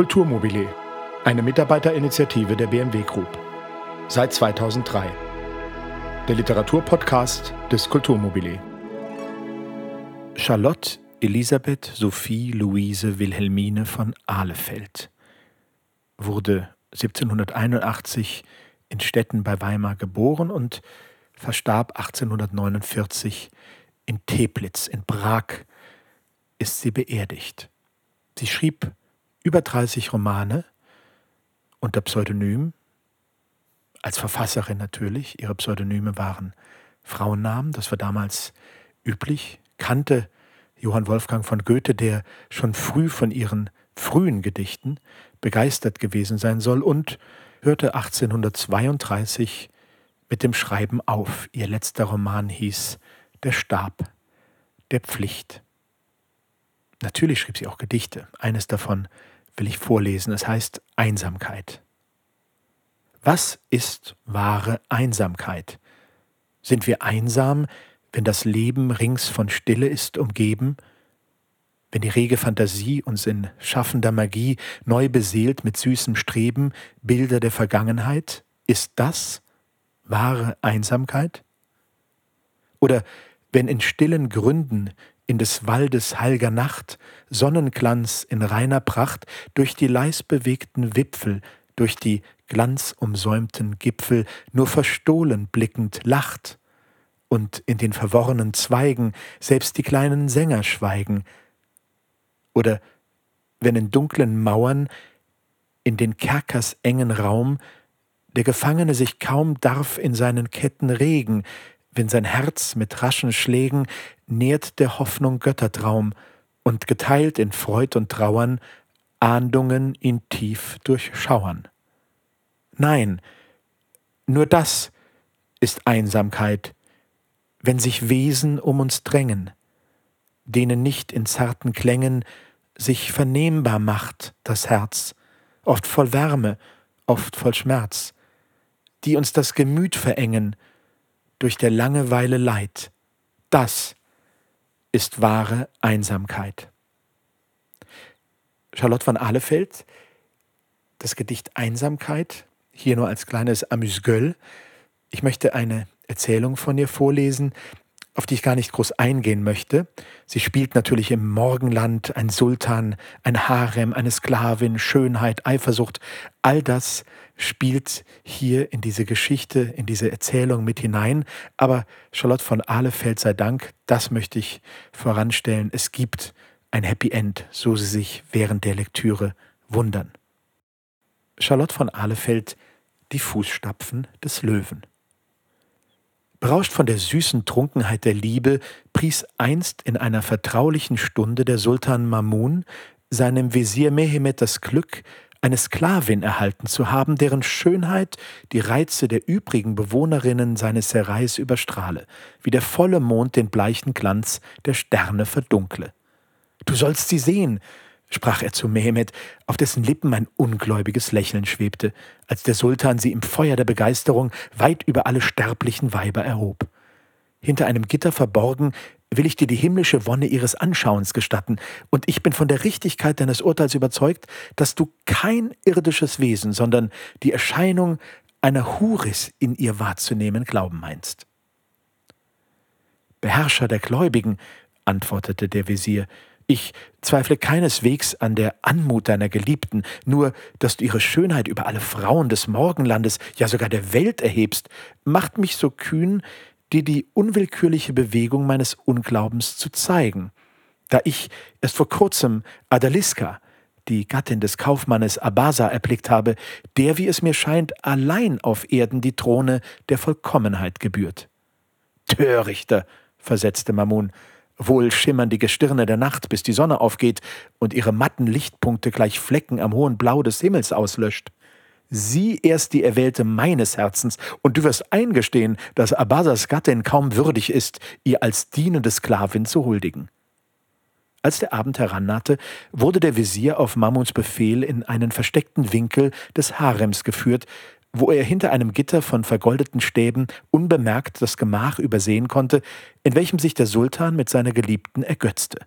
Kulturmobile, eine Mitarbeiterinitiative der BMW Group. Seit 2003. Der Literaturpodcast des Kulturmobile. Charlotte Elisabeth Sophie Luise Wilhelmine von Ahlefeld wurde 1781 in Stetten bei Weimar geboren und verstarb 1849 in Teplitz in Prag ist sie beerdigt. Sie schrieb über 30 Romane unter Pseudonym, als Verfasserin natürlich. Ihre Pseudonyme waren Frauennamen, das war damals üblich, kannte Johann Wolfgang von Goethe, der schon früh von ihren frühen Gedichten begeistert gewesen sein soll und hörte 1832 mit dem Schreiben auf. Ihr letzter Roman hieß Der Stab der Pflicht. Natürlich schrieb sie auch Gedichte. Eines davon will ich vorlesen. Es heißt Einsamkeit. Was ist wahre Einsamkeit? Sind wir einsam, wenn das Leben rings von Stille ist umgeben, wenn die rege Fantasie uns in schaffender Magie neu beseelt mit süßem Streben Bilder der Vergangenheit? Ist das wahre Einsamkeit? Oder wenn in stillen Gründen in des Waldes heilger Nacht, Sonnenglanz in reiner Pracht, durch die leisbewegten Wipfel, durch die glanzumsäumten Gipfel, nur verstohlen blickend lacht, und in den verworrenen Zweigen selbst die kleinen Sänger schweigen, oder wenn in dunklen Mauern, in den Kerkers engen Raum, der Gefangene sich kaum darf in seinen Ketten regen, wenn sein Herz mit raschen Schlägen nährt der Hoffnung Göttertraum und geteilt in Freud und Trauern Ahndungen ihn tief durchschauern. Nein, nur das ist Einsamkeit, wenn sich Wesen um uns drängen, denen nicht in zarten Klängen sich vernehmbar macht das Herz, oft voll Wärme, oft voll Schmerz, die uns das Gemüt verengen, durch der Langeweile Leid. Das ist wahre Einsamkeit. Charlotte von Ahlefeld, das Gedicht Einsamkeit, hier nur als kleines Amüsgöl. Ich möchte eine Erzählung von ihr vorlesen, auf die ich gar nicht groß eingehen möchte. Sie spielt natürlich im Morgenland, ein Sultan, ein Harem, eine Sklavin, Schönheit, Eifersucht. All das spielt hier in diese Geschichte, in diese Erzählung mit hinein. Aber Charlotte von Ahlefeld sei Dank, das möchte ich voranstellen. Es gibt ein Happy End, so Sie sich während der Lektüre wundern. Charlotte von Ahlefeld, die Fußstapfen des Löwen. Berauscht von der süßen Trunkenheit der Liebe, pries einst in einer vertraulichen Stunde der Sultan Mamun seinem Wesir Mehemet das Glück, eine Sklavin erhalten zu haben, deren Schönheit die Reize der übrigen Bewohnerinnen seines Serais überstrahle, wie der volle Mond den bleichen Glanz der Sterne verdunkle. Du sollst sie sehen, sprach er zu Mehmet, auf dessen Lippen ein ungläubiges Lächeln schwebte, als der Sultan sie im Feuer der Begeisterung weit über alle sterblichen Weiber erhob. Hinter einem Gitter verborgen, will ich dir die himmlische Wonne ihres Anschauens gestatten, und ich bin von der Richtigkeit deines Urteils überzeugt, dass du kein irdisches Wesen, sondern die Erscheinung einer Huris in ihr wahrzunehmen glauben meinst. Beherrscher der Gläubigen, antwortete der Wesir, ich zweifle keineswegs an der Anmut deiner Geliebten, nur dass du ihre Schönheit über alle Frauen des Morgenlandes, ja sogar der Welt erhebst, macht mich so kühn, dir die unwillkürliche Bewegung meines Unglaubens zu zeigen. Da ich erst vor kurzem Adaliska, die Gattin des Kaufmannes Abasa, erblickt habe, der, wie es mir scheint, allein auf Erden die Throne der Vollkommenheit gebührt. Törichter, versetzte Mamun, Wohl schimmern die Gestirne der Nacht, bis die Sonne aufgeht und ihre matten Lichtpunkte gleich Flecken am hohen Blau des Himmels auslöscht. Sie erst die Erwählte meines Herzens, und du wirst eingestehen, dass Abasas Gattin kaum würdig ist, ihr als dienende Sklavin zu huldigen. Als der Abend herannahte, wurde der Visier auf Mamuns Befehl in einen versteckten Winkel des Harems geführt, wo er hinter einem Gitter von vergoldeten Stäben unbemerkt das Gemach übersehen konnte, in welchem sich der Sultan mit seiner Geliebten ergötzte.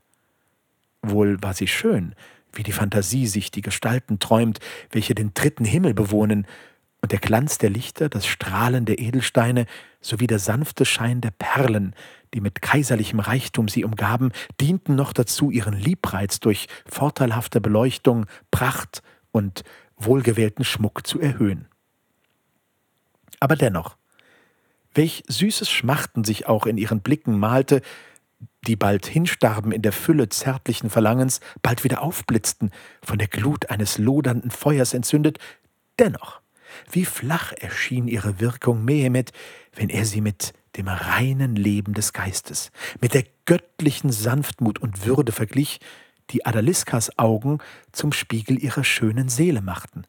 Wohl war sie schön, wie die Fantasie sich die Gestalten träumt, welche den dritten Himmel bewohnen, und der Glanz der Lichter, das Strahlen der Edelsteine sowie der sanfte Schein der Perlen, die mit kaiserlichem Reichtum sie umgaben, dienten noch dazu, ihren Liebreiz durch vorteilhafte Beleuchtung, Pracht und wohlgewählten Schmuck zu erhöhen. Aber dennoch, welch süßes Schmachten sich auch in ihren Blicken malte, die bald hinstarben in der Fülle zärtlichen Verlangens, bald wieder aufblitzten, von der Glut eines lodernden Feuers entzündet, dennoch, wie flach erschien ihre Wirkung Mehemet, wenn er sie mit dem reinen Leben des Geistes, mit der göttlichen Sanftmut und Würde verglich, die Adaliskas Augen zum Spiegel ihrer schönen Seele machten.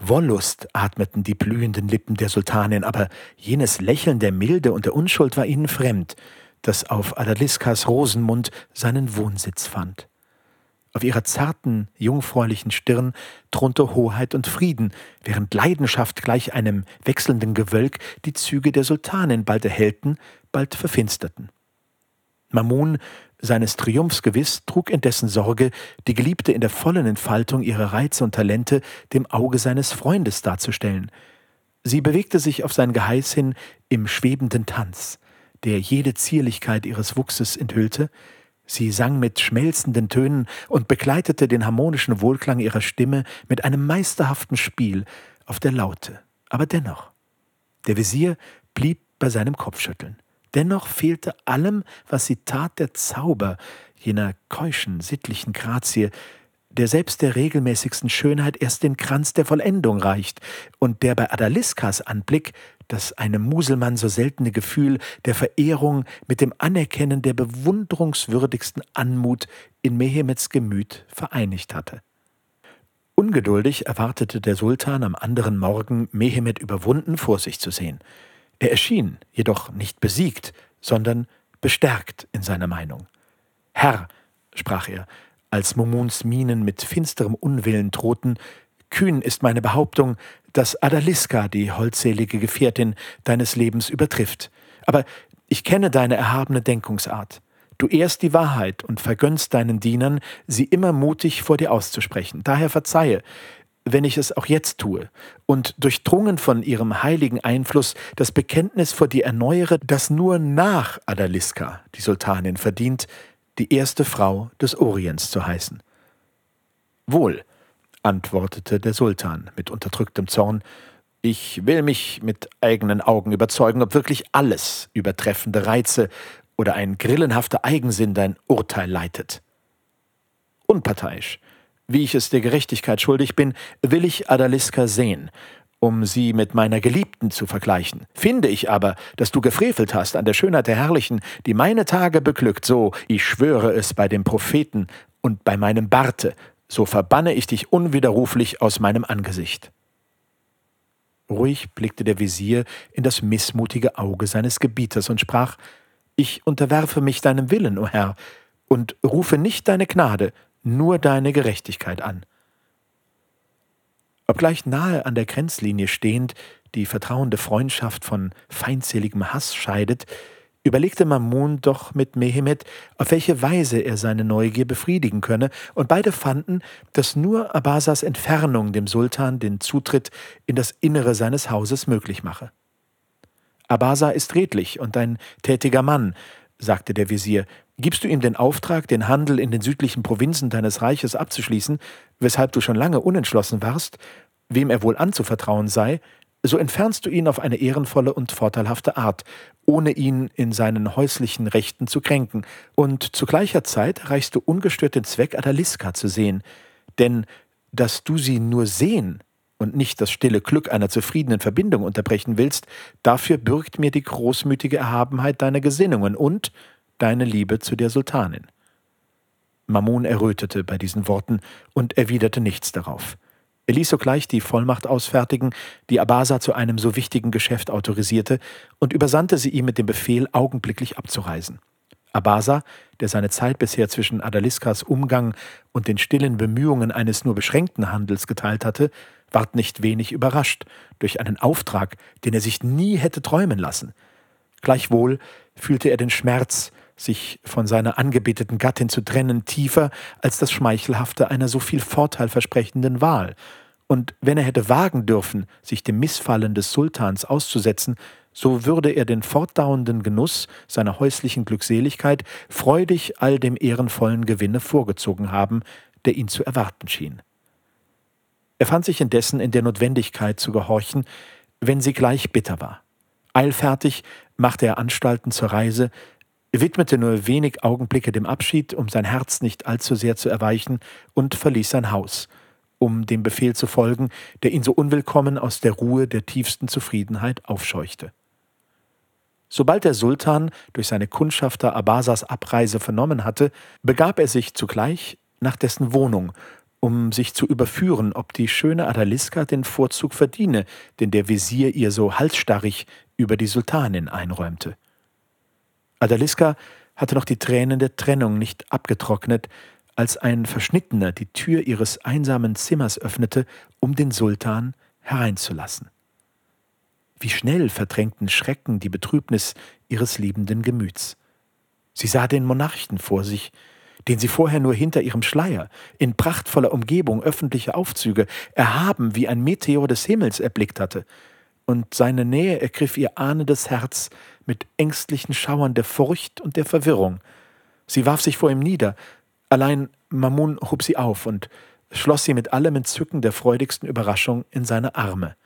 Wollust atmeten die blühenden Lippen der Sultanin, aber jenes Lächeln der Milde und der Unschuld war ihnen fremd, das auf Adaliskas Rosenmund seinen Wohnsitz fand. Auf ihrer zarten, jungfräulichen Stirn thronte Hoheit und Frieden, während Leidenschaft gleich einem wechselnden Gewölk die Züge der Sultanin bald erhellten, bald verfinsterten. Mamun, seines Triumphs gewiss, trug indessen Sorge, die Geliebte in der vollen Entfaltung ihrer Reize und Talente dem Auge seines Freundes darzustellen. Sie bewegte sich auf sein Geheiß hin im schwebenden Tanz, der jede Zierlichkeit ihres Wuchses enthüllte, Sie sang mit schmelzenden Tönen und begleitete den harmonischen Wohlklang ihrer Stimme mit einem meisterhaften Spiel auf der Laute. Aber dennoch, der Visier blieb bei seinem Kopfschütteln. Dennoch fehlte allem, was sie tat, der Zauber jener keuschen, sittlichen Grazie, der selbst der regelmäßigsten Schönheit erst den Kranz der Vollendung reicht und der bei Adaliskas Anblick das einem Muselmann so seltene Gefühl der Verehrung mit dem Anerkennen der bewunderungswürdigsten Anmut in Mehemets Gemüt vereinigt hatte. Ungeduldig erwartete der Sultan am anderen Morgen, Mehemet überwunden vor sich zu sehen. Er erschien jedoch nicht besiegt, sondern bestärkt in seiner Meinung. Herr, sprach er, als Mumuns Mienen mit finsterem Unwillen drohten, kühn ist meine Behauptung, dass Adaliska, die holdselige Gefährtin deines Lebens, übertrifft. Aber ich kenne deine erhabene Denkungsart. Du ehrst die Wahrheit und vergönnst deinen Dienern, sie immer mutig vor dir auszusprechen. Daher verzeihe, wenn ich es auch jetzt tue und durchdrungen von ihrem heiligen Einfluss das Bekenntnis vor dir erneuere, das nur nach Adaliska, die Sultanin, verdient, die erste Frau des Orients zu heißen. Wohl, antwortete der Sultan mit unterdrücktem Zorn, ich will mich mit eigenen Augen überzeugen, ob wirklich alles übertreffende Reize oder ein grillenhafter Eigensinn dein Urteil leitet. Unparteiisch, wie ich es der Gerechtigkeit schuldig bin, will ich Adaliska sehen, um sie mit meiner Geliebten zu vergleichen. Finde ich aber, dass du gefrevelt hast an der Schönheit der Herrlichen, die meine Tage beglückt, so, ich schwöre es bei dem Propheten und bei meinem Barte, so verbanne ich dich unwiderruflich aus meinem Angesicht. Ruhig blickte der Visier in das missmutige Auge seines Gebieters und sprach Ich unterwerfe mich deinem Willen, o Herr, und rufe nicht deine Gnade, nur deine Gerechtigkeit an. Obgleich nahe an der Grenzlinie stehend die vertrauende Freundschaft von feindseligem Hass scheidet, überlegte Mamun doch mit Mehemet, auf welche Weise er seine Neugier befriedigen könne, und beide fanden, dass nur Abasas Entfernung dem Sultan den Zutritt in das Innere seines Hauses möglich mache. Abasa ist redlich und ein tätiger Mann, sagte der Visier, gibst du ihm den Auftrag, den Handel in den südlichen Provinzen deines Reiches abzuschließen, weshalb du schon lange unentschlossen warst, wem er wohl anzuvertrauen sei, so entfernst du ihn auf eine ehrenvolle und vorteilhafte Art, ohne ihn in seinen häuslichen Rechten zu kränken, und zu gleicher Zeit erreichst du ungestört den Zweck, Adaliska zu sehen, denn dass du sie nur sehen und nicht das stille Glück einer zufriedenen Verbindung unterbrechen willst, dafür bürgt mir die großmütige Erhabenheit deiner Gesinnungen und deine Liebe zu der Sultanin. Mamun errötete bei diesen Worten und erwiderte nichts darauf. Er ließ sogleich die Vollmacht ausfertigen, die Abasa zu einem so wichtigen Geschäft autorisierte, und übersandte sie ihm mit dem Befehl, augenblicklich abzureisen. Abasa, der seine Zeit bisher zwischen Adaliskas Umgang und den stillen Bemühungen eines nur beschränkten Handels geteilt hatte, ward nicht wenig überrascht durch einen Auftrag, den er sich nie hätte träumen lassen. Gleichwohl fühlte er den Schmerz, sich von seiner angebeteten Gattin zu trennen, tiefer als das Schmeichelhafte einer so viel Vorteil versprechenden Wahl. Und wenn er hätte wagen dürfen, sich dem Missfallen des Sultans auszusetzen, so würde er den fortdauernden Genuss seiner häuslichen Glückseligkeit freudig all dem ehrenvollen Gewinne vorgezogen haben, der ihn zu erwarten schien. Er fand sich indessen in der Notwendigkeit zu gehorchen, wenn sie gleich bitter war. Eilfertig machte er Anstalten zur Reise, widmete nur wenig Augenblicke dem Abschied, um sein Herz nicht allzu sehr zu erweichen, und verließ sein Haus, um dem Befehl zu folgen, der ihn so unwillkommen aus der Ruhe der tiefsten Zufriedenheit aufscheuchte. Sobald der Sultan durch seine Kundschafter Abasas Abreise vernommen hatte, begab er sich zugleich nach dessen Wohnung, um sich zu überführen, ob die schöne Adaliska den Vorzug verdiene, den der Wesir ihr so halsstarrig über die Sultanin einräumte. Adaliska hatte noch die Tränen der Trennung nicht abgetrocknet, als ein Verschnittener die Tür ihres einsamen Zimmers öffnete, um den Sultan hereinzulassen. Wie schnell verdrängten Schrecken die Betrübnis ihres liebenden Gemüts. Sie sah den Monarchen vor sich, den sie vorher nur hinter ihrem Schleier, in prachtvoller Umgebung öffentlicher Aufzüge, erhaben wie ein Meteor des Himmels erblickt hatte, und seine Nähe ergriff ihr ahnendes Herz mit ängstlichen Schauern der Furcht und der Verwirrung. Sie warf sich vor ihm nieder, allein Mamun hob sie auf und schloss sie mit allem Entzücken der freudigsten Überraschung in seine Arme.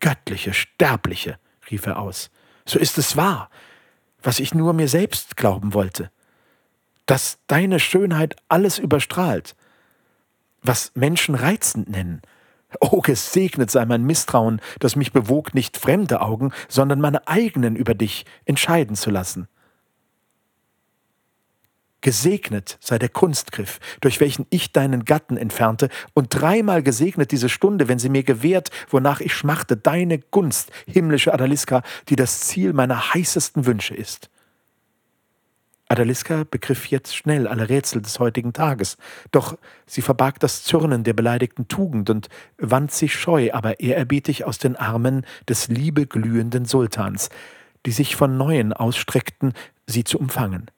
Göttliche, Sterbliche, rief er aus, so ist es wahr, was ich nur mir selbst glauben wollte, dass deine Schönheit alles überstrahlt, was Menschen reizend nennen, Oh, gesegnet sei mein Misstrauen, das mich bewog, nicht fremde Augen, sondern meine eigenen über dich entscheiden zu lassen. Gesegnet sei der Kunstgriff, durch welchen ich deinen Gatten entfernte, und dreimal gesegnet diese Stunde, wenn sie mir gewährt, wonach ich schmachte, deine Gunst, himmlische Adaliska, die das Ziel meiner heißesten Wünsche ist. Adaliska begriff jetzt schnell alle Rätsel des heutigen Tages, doch sie verbarg das Zürnen der beleidigten Tugend und wand sich scheu, aber ehrerbietig aus den Armen des liebeglühenden Sultans, die sich von Neuem ausstreckten, sie zu umfangen.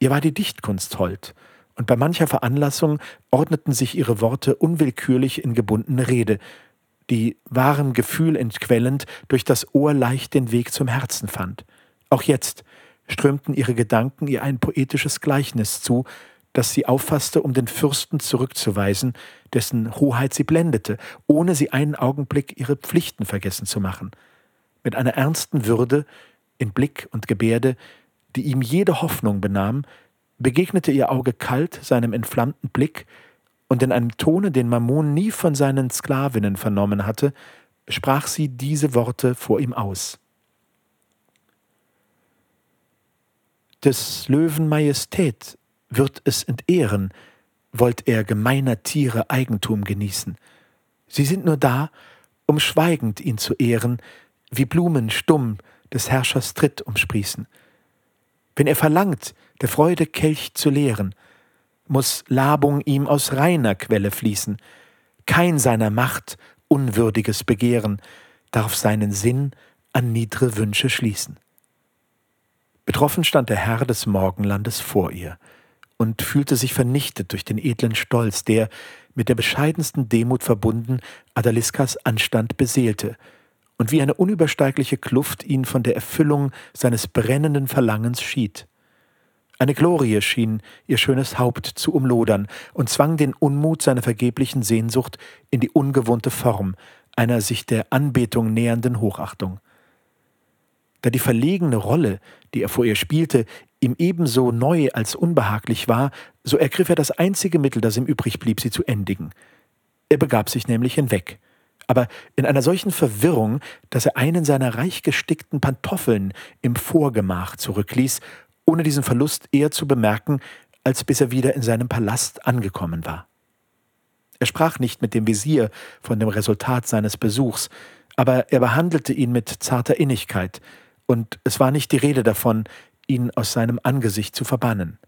Ihr war die Dichtkunst hold, und bei mancher Veranlassung ordneten sich ihre Worte unwillkürlich in gebundene Rede, die wahrem Gefühl entquellend durch das Ohr leicht den Weg zum Herzen fand. Auch jetzt, strömten ihre Gedanken ihr ein poetisches Gleichnis zu, das sie auffasste, um den Fürsten zurückzuweisen, dessen Hoheit sie blendete, ohne sie einen Augenblick ihre Pflichten vergessen zu machen. Mit einer ernsten Würde, in Blick und Gebärde, die ihm jede Hoffnung benahm, begegnete ihr Auge kalt seinem entflammten Blick, und in einem Tone, den Mammon nie von seinen Sklavinnen vernommen hatte, sprach sie diese Worte vor ihm aus. Des Löwen Majestät wird es entehren, wollt er gemeiner Tiere Eigentum genießen. Sie sind nur da, um schweigend ihn zu ehren, wie Blumen stumm des Herrschers Tritt umsprießen. Wenn er verlangt, der Freude Kelch zu leeren, muss Labung ihm aus reiner Quelle fließen. Kein seiner Macht unwürdiges Begehren darf seinen Sinn an niedre Wünsche schließen. Betroffen stand der Herr des Morgenlandes vor ihr und fühlte sich vernichtet durch den edlen Stolz, der, mit der bescheidensten Demut verbunden, Adaliskas Anstand beseelte und wie eine unübersteigliche Kluft ihn von der Erfüllung seines brennenden Verlangens schied. Eine Glorie schien ihr schönes Haupt zu umlodern und zwang den Unmut seiner vergeblichen Sehnsucht in die ungewohnte Form einer sich der Anbetung nähernden Hochachtung da die verlegene Rolle, die er vor ihr spielte, ihm ebenso neu als unbehaglich war, so ergriff er das einzige Mittel, das ihm übrig blieb, sie zu endigen. Er begab sich nämlich hinweg, aber in einer solchen Verwirrung, dass er einen seiner reich gestickten Pantoffeln im Vorgemach zurückließ, ohne diesen Verlust eher zu bemerken, als bis er wieder in seinem Palast angekommen war. Er sprach nicht mit dem Visier von dem Resultat seines Besuchs, aber er behandelte ihn mit zarter Innigkeit, und es war nicht die Rede davon, ihn aus seinem Angesicht zu verbannen.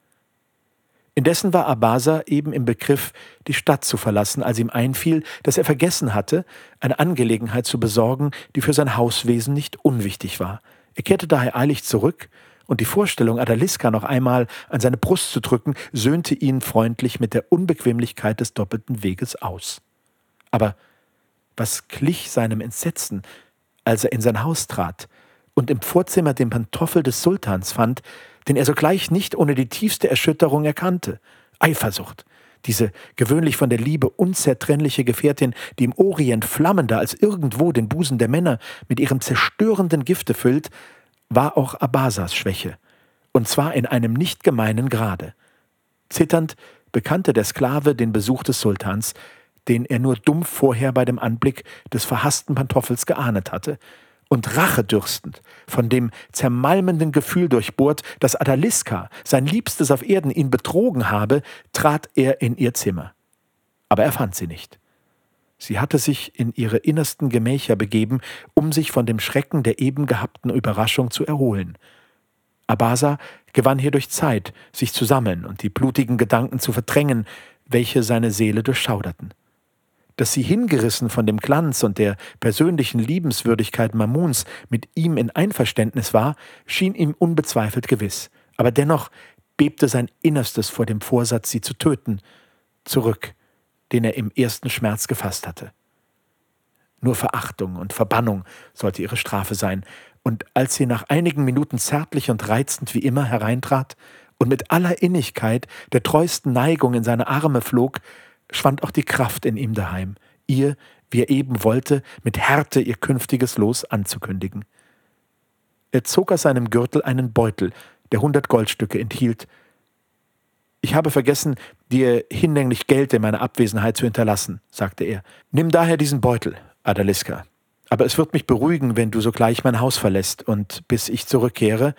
Indessen war Abasa eben im Begriff, die Stadt zu verlassen, als ihm einfiel, dass er vergessen hatte, eine Angelegenheit zu besorgen, die für sein Hauswesen nicht unwichtig war. Er kehrte daher eilig zurück und die Vorstellung, Adaliska noch einmal an seine Brust zu drücken, söhnte ihn freundlich mit der Unbequemlichkeit des doppelten Weges aus. Aber was glich seinem Entsetzen, als er in sein Haus trat und im Vorzimmer den Pantoffel des Sultans fand, den er sogleich nicht ohne die tiefste Erschütterung erkannte. Eifersucht, diese gewöhnlich von der Liebe unzertrennliche Gefährtin, die im Orient flammender als irgendwo den Busen der Männer mit ihrem zerstörenden Gifte füllt, war auch Abasas Schwäche, und zwar in einem nicht gemeinen Grade. Zitternd bekannte der Sklave den Besuch des Sultans, den er nur dumpf vorher bei dem Anblick des verhassten Pantoffels geahnet hatte, und rachedürstend, von dem zermalmenden Gefühl durchbohrt, dass Adaliska, sein Liebstes auf Erden, ihn betrogen habe, trat er in ihr Zimmer. Aber er fand sie nicht. Sie hatte sich in ihre innersten Gemächer begeben, um sich von dem Schrecken der eben gehabten Überraschung zu erholen. Abasa gewann hierdurch Zeit, sich zu sammeln und die blutigen Gedanken zu verdrängen, welche seine Seele durchschauderten. Dass sie hingerissen von dem Glanz und der persönlichen Liebenswürdigkeit Mamuns mit ihm in Einverständnis war, schien ihm unbezweifelt gewiss, aber dennoch bebte sein Innerstes vor dem Vorsatz, sie zu töten, zurück den er im ersten Schmerz gefasst hatte. Nur Verachtung und Verbannung sollte ihre Strafe sein, und als sie nach einigen Minuten zärtlich und reizend wie immer hereintrat und mit aller Innigkeit der treuesten Neigung in seine Arme flog, schwand auch die Kraft in ihm daheim, ihr, wie er eben wollte, mit Härte ihr künftiges Los anzukündigen. Er zog aus seinem Gürtel einen Beutel, der hundert Goldstücke enthielt, ich habe vergessen, dir hinlänglich Geld in meiner Abwesenheit zu hinterlassen, sagte er. Nimm daher diesen Beutel, Adaliska. Aber es wird mich beruhigen, wenn du sogleich mein Haus verlässt und, bis ich zurückkehre,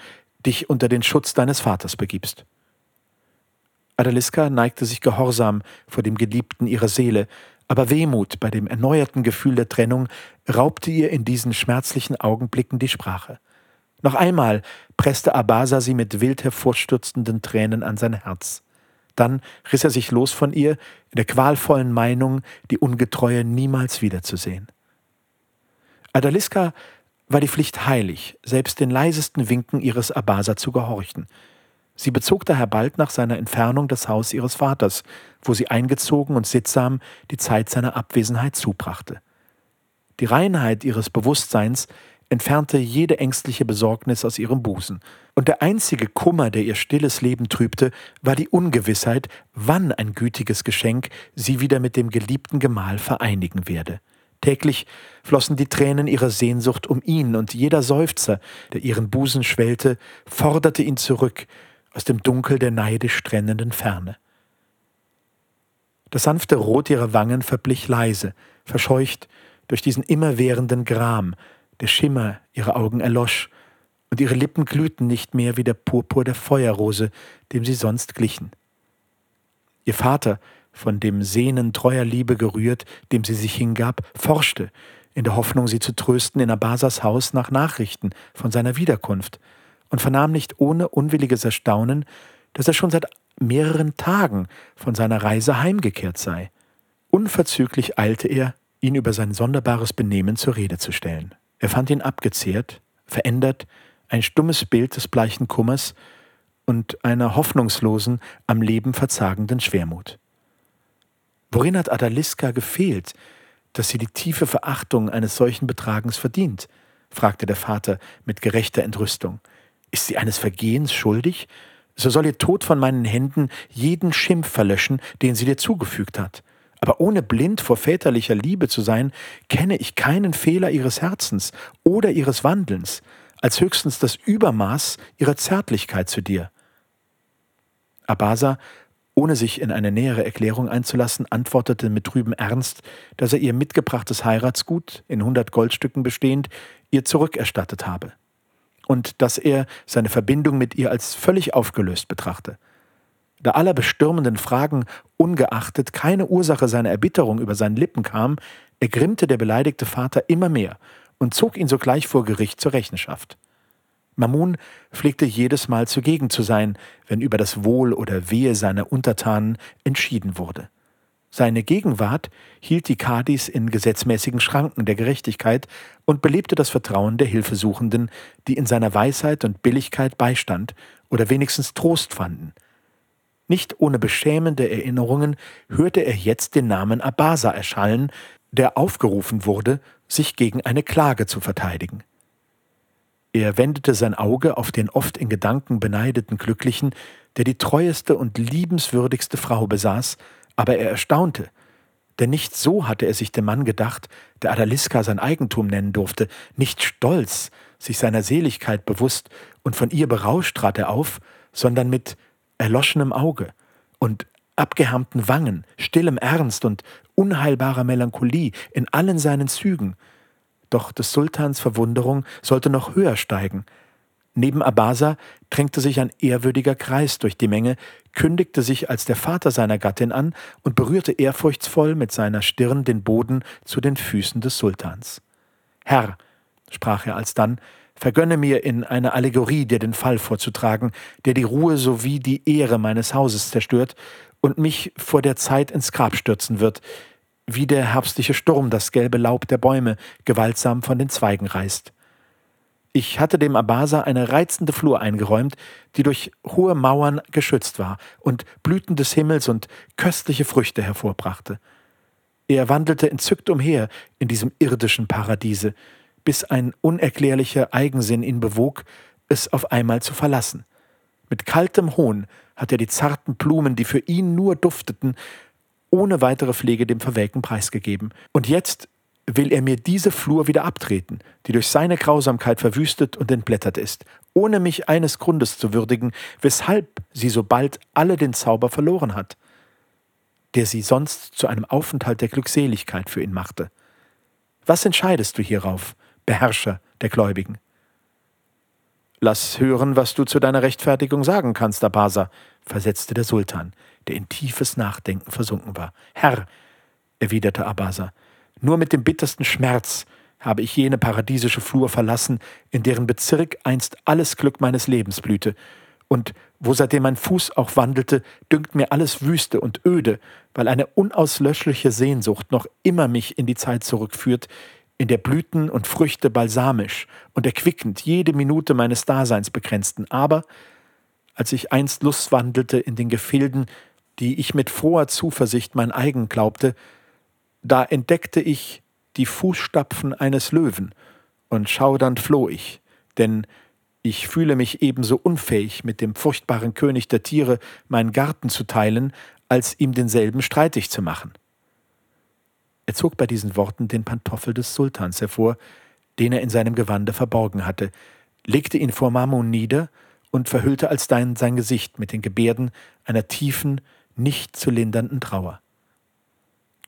dich unter den Schutz deines Vaters begibst. Adaliska neigte sich gehorsam vor dem Geliebten ihrer Seele, aber Wehmut bei dem erneuerten Gefühl der Trennung raubte ihr in diesen schmerzlichen Augenblicken die Sprache. Noch einmal presste Abasa sie mit wild hervorstürzenden Tränen an sein Herz. Dann riss er sich los von ihr, in der qualvollen Meinung, die Ungetreue niemals wiederzusehen. Adaliska war die Pflicht heilig, selbst den leisesten Winken ihres Abasa zu gehorchen. Sie bezog daher bald nach seiner Entfernung das Haus ihres Vaters, wo sie eingezogen und sittsam die Zeit seiner Abwesenheit zubrachte. Die Reinheit ihres Bewusstseins entfernte jede ängstliche Besorgnis aus ihrem Busen, und der einzige Kummer, der ihr stilles Leben trübte, war die Ungewissheit, wann ein gütiges Geschenk sie wieder mit dem geliebten Gemahl vereinigen werde. Täglich flossen die Tränen ihrer Sehnsucht um ihn, und jeder Seufzer, der ihren Busen schwellte, forderte ihn zurück aus dem Dunkel der neidisch trennenden Ferne. Das sanfte Rot ihrer Wangen verblich leise, verscheucht durch diesen immerwährenden Gram, der Schimmer ihrer Augen erlosch, und ihre Lippen glühten nicht mehr wie der Purpur der Feuerrose, dem sie sonst glichen. Ihr Vater, von dem Sehnen treuer Liebe gerührt, dem sie sich hingab, forschte, in der Hoffnung, sie zu trösten, in Abasas Haus nach Nachrichten von seiner Wiederkunft, und vernahm nicht ohne unwilliges Erstaunen, dass er schon seit mehreren Tagen von seiner Reise heimgekehrt sei. Unverzüglich eilte er, ihn über sein sonderbares Benehmen zur Rede zu stellen. Er fand ihn abgezehrt, verändert, ein stummes Bild des bleichen Kummers und einer hoffnungslosen, am Leben verzagenden Schwermut. Worin hat Adaliska gefehlt, dass sie die tiefe Verachtung eines solchen Betragens verdient? fragte der Vater mit gerechter Entrüstung. Ist sie eines Vergehens schuldig? So soll ihr Tod von meinen Händen jeden Schimpf verlöschen, den sie dir zugefügt hat. Aber ohne blind vor väterlicher Liebe zu sein, kenne ich keinen Fehler ihres Herzens oder ihres Wandelns, als höchstens das Übermaß ihrer Zärtlichkeit zu dir. Abasa, ohne sich in eine nähere Erklärung einzulassen, antwortete mit trübem Ernst, dass er ihr mitgebrachtes Heiratsgut, in hundert Goldstücken bestehend, ihr zurückerstattet habe und dass er seine Verbindung mit ihr als völlig aufgelöst betrachte. Da aller bestürmenden Fragen ungeachtet keine Ursache seiner Erbitterung über seinen Lippen kam, ergrimmte der beleidigte Vater immer mehr und zog ihn sogleich vor Gericht zur Rechenschaft. Mamun pflegte jedes Mal zugegen zu sein, wenn über das Wohl oder Wehe seiner Untertanen entschieden wurde. Seine Gegenwart hielt die Kadis in gesetzmäßigen Schranken der Gerechtigkeit und belebte das Vertrauen der Hilfesuchenden, die in seiner Weisheit und Billigkeit Beistand oder wenigstens Trost fanden. Nicht ohne beschämende Erinnerungen hörte er jetzt den Namen Abasa erschallen, der aufgerufen wurde, sich gegen eine Klage zu verteidigen. Er wendete sein Auge auf den oft in Gedanken beneideten Glücklichen, der die treueste und liebenswürdigste Frau besaß, aber er erstaunte, denn nicht so hatte er sich dem Mann gedacht, der Adaliska sein Eigentum nennen durfte, nicht stolz, sich seiner Seligkeit bewusst und von ihr berauscht trat er auf, sondern mit erloschenem Auge und abgehärmten Wangen, stillem Ernst und unheilbarer Melancholie in allen seinen Zügen. Doch des Sultans Verwunderung sollte noch höher steigen. Neben Abasa drängte sich ein ehrwürdiger Kreis durch die Menge, kündigte sich als der Vater seiner Gattin an und berührte ehrfurchtsvoll mit seiner Stirn den Boden zu den Füßen des Sultans. Herr, sprach er alsdann, vergönne mir in einer Allegorie dir den Fall vorzutragen, der die Ruhe sowie die Ehre meines Hauses zerstört und mich vor der Zeit ins Grab stürzen wird, wie der herbstliche Sturm das gelbe Laub der Bäume gewaltsam von den Zweigen reißt. Ich hatte dem Abasa eine reizende Flur eingeräumt, die durch hohe Mauern geschützt war und Blüten des Himmels und köstliche Früchte hervorbrachte. Er wandelte entzückt umher in diesem irdischen Paradiese, bis ein unerklärlicher Eigensinn ihn bewog, es auf einmal zu verlassen. Mit kaltem Hohn hat er die zarten Blumen, die für ihn nur dufteten, ohne weitere Pflege dem Verwelken preisgegeben. Und jetzt will er mir diese Flur wieder abtreten, die durch seine Grausamkeit verwüstet und entblättert ist, ohne mich eines Grundes zu würdigen, weshalb sie so bald alle den Zauber verloren hat, der sie sonst zu einem Aufenthalt der Glückseligkeit für ihn machte. Was entscheidest du hierauf, Beherrscher der Gläubigen? Lass hören, was du zu deiner Rechtfertigung sagen kannst, Abasa, versetzte der Sultan, der in tiefes Nachdenken versunken war. Herr, erwiderte Abasa, nur mit dem bittersten Schmerz habe ich jene paradiesische Flur verlassen, in deren Bezirk einst alles Glück meines Lebens blühte, und wo seitdem mein Fuß auch wandelte, dünkt mir alles Wüste und öde, weil eine unauslöschliche Sehnsucht noch immer mich in die Zeit zurückführt, in der Blüten und Früchte balsamisch und erquickend jede Minute meines Daseins begrenzten. Aber als ich einst Lust wandelte in den Gefilden, die ich mit froher Zuversicht mein eigen glaubte, da entdeckte ich die Fußstapfen eines Löwen, und schaudernd floh ich, denn ich fühle mich ebenso unfähig, mit dem furchtbaren König der Tiere meinen Garten zu teilen, als ihm denselben streitig zu machen. Er zog bei diesen Worten den Pantoffel des Sultans hervor, den er in seinem Gewande verborgen hatte, legte ihn vor Mamun nieder und verhüllte alsdann sein Gesicht mit den Gebärden einer tiefen, nicht zu lindernden Trauer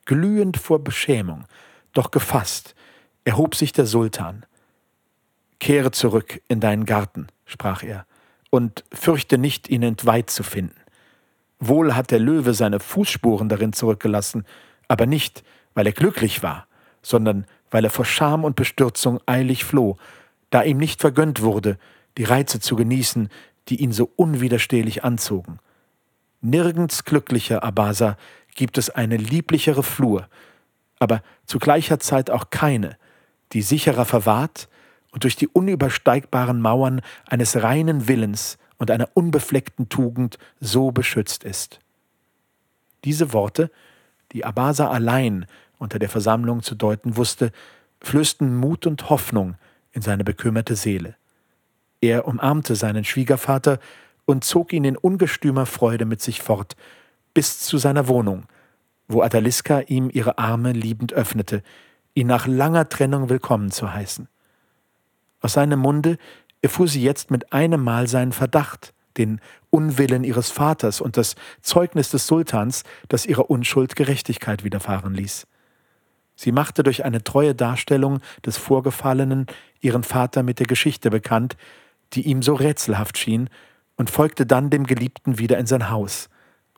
glühend vor Beschämung, doch gefasst, erhob sich der Sultan. Kehre zurück in deinen Garten, sprach er, und fürchte nicht, ihn entweiht zu finden. Wohl hat der Löwe seine Fußspuren darin zurückgelassen, aber nicht, weil er glücklich war, sondern weil er vor Scham und Bestürzung eilig floh, da ihm nicht vergönnt wurde, die Reize zu genießen, die ihn so unwiderstehlich anzogen. Nirgends glücklicher, Abasa, gibt es eine lieblichere Flur, aber zu gleicher Zeit auch keine, die sicherer verwahrt und durch die unübersteigbaren Mauern eines reinen Willens und einer unbefleckten Tugend so beschützt ist. Diese Worte, die Abasa allein unter der Versammlung zu deuten wusste, flößten Mut und Hoffnung in seine bekümmerte Seele. Er umarmte seinen Schwiegervater und zog ihn in ungestümer Freude mit sich fort, bis zu seiner Wohnung, wo Adaliska ihm ihre Arme liebend öffnete, ihn nach langer Trennung willkommen zu heißen. Aus seinem Munde erfuhr sie jetzt mit einem Mal seinen Verdacht, den Unwillen ihres Vaters und das Zeugnis des Sultans, das ihrer Unschuld Gerechtigkeit widerfahren ließ. Sie machte durch eine treue Darstellung des Vorgefallenen ihren Vater mit der Geschichte bekannt, die ihm so rätselhaft schien, und folgte dann dem Geliebten wieder in sein Haus,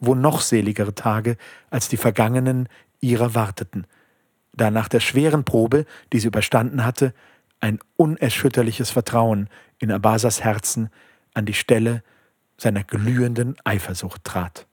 wo noch seligere Tage als die vergangenen ihrer warteten, da nach der schweren Probe, die sie überstanden hatte, ein unerschütterliches Vertrauen in Abasas Herzen an die Stelle seiner glühenden Eifersucht trat.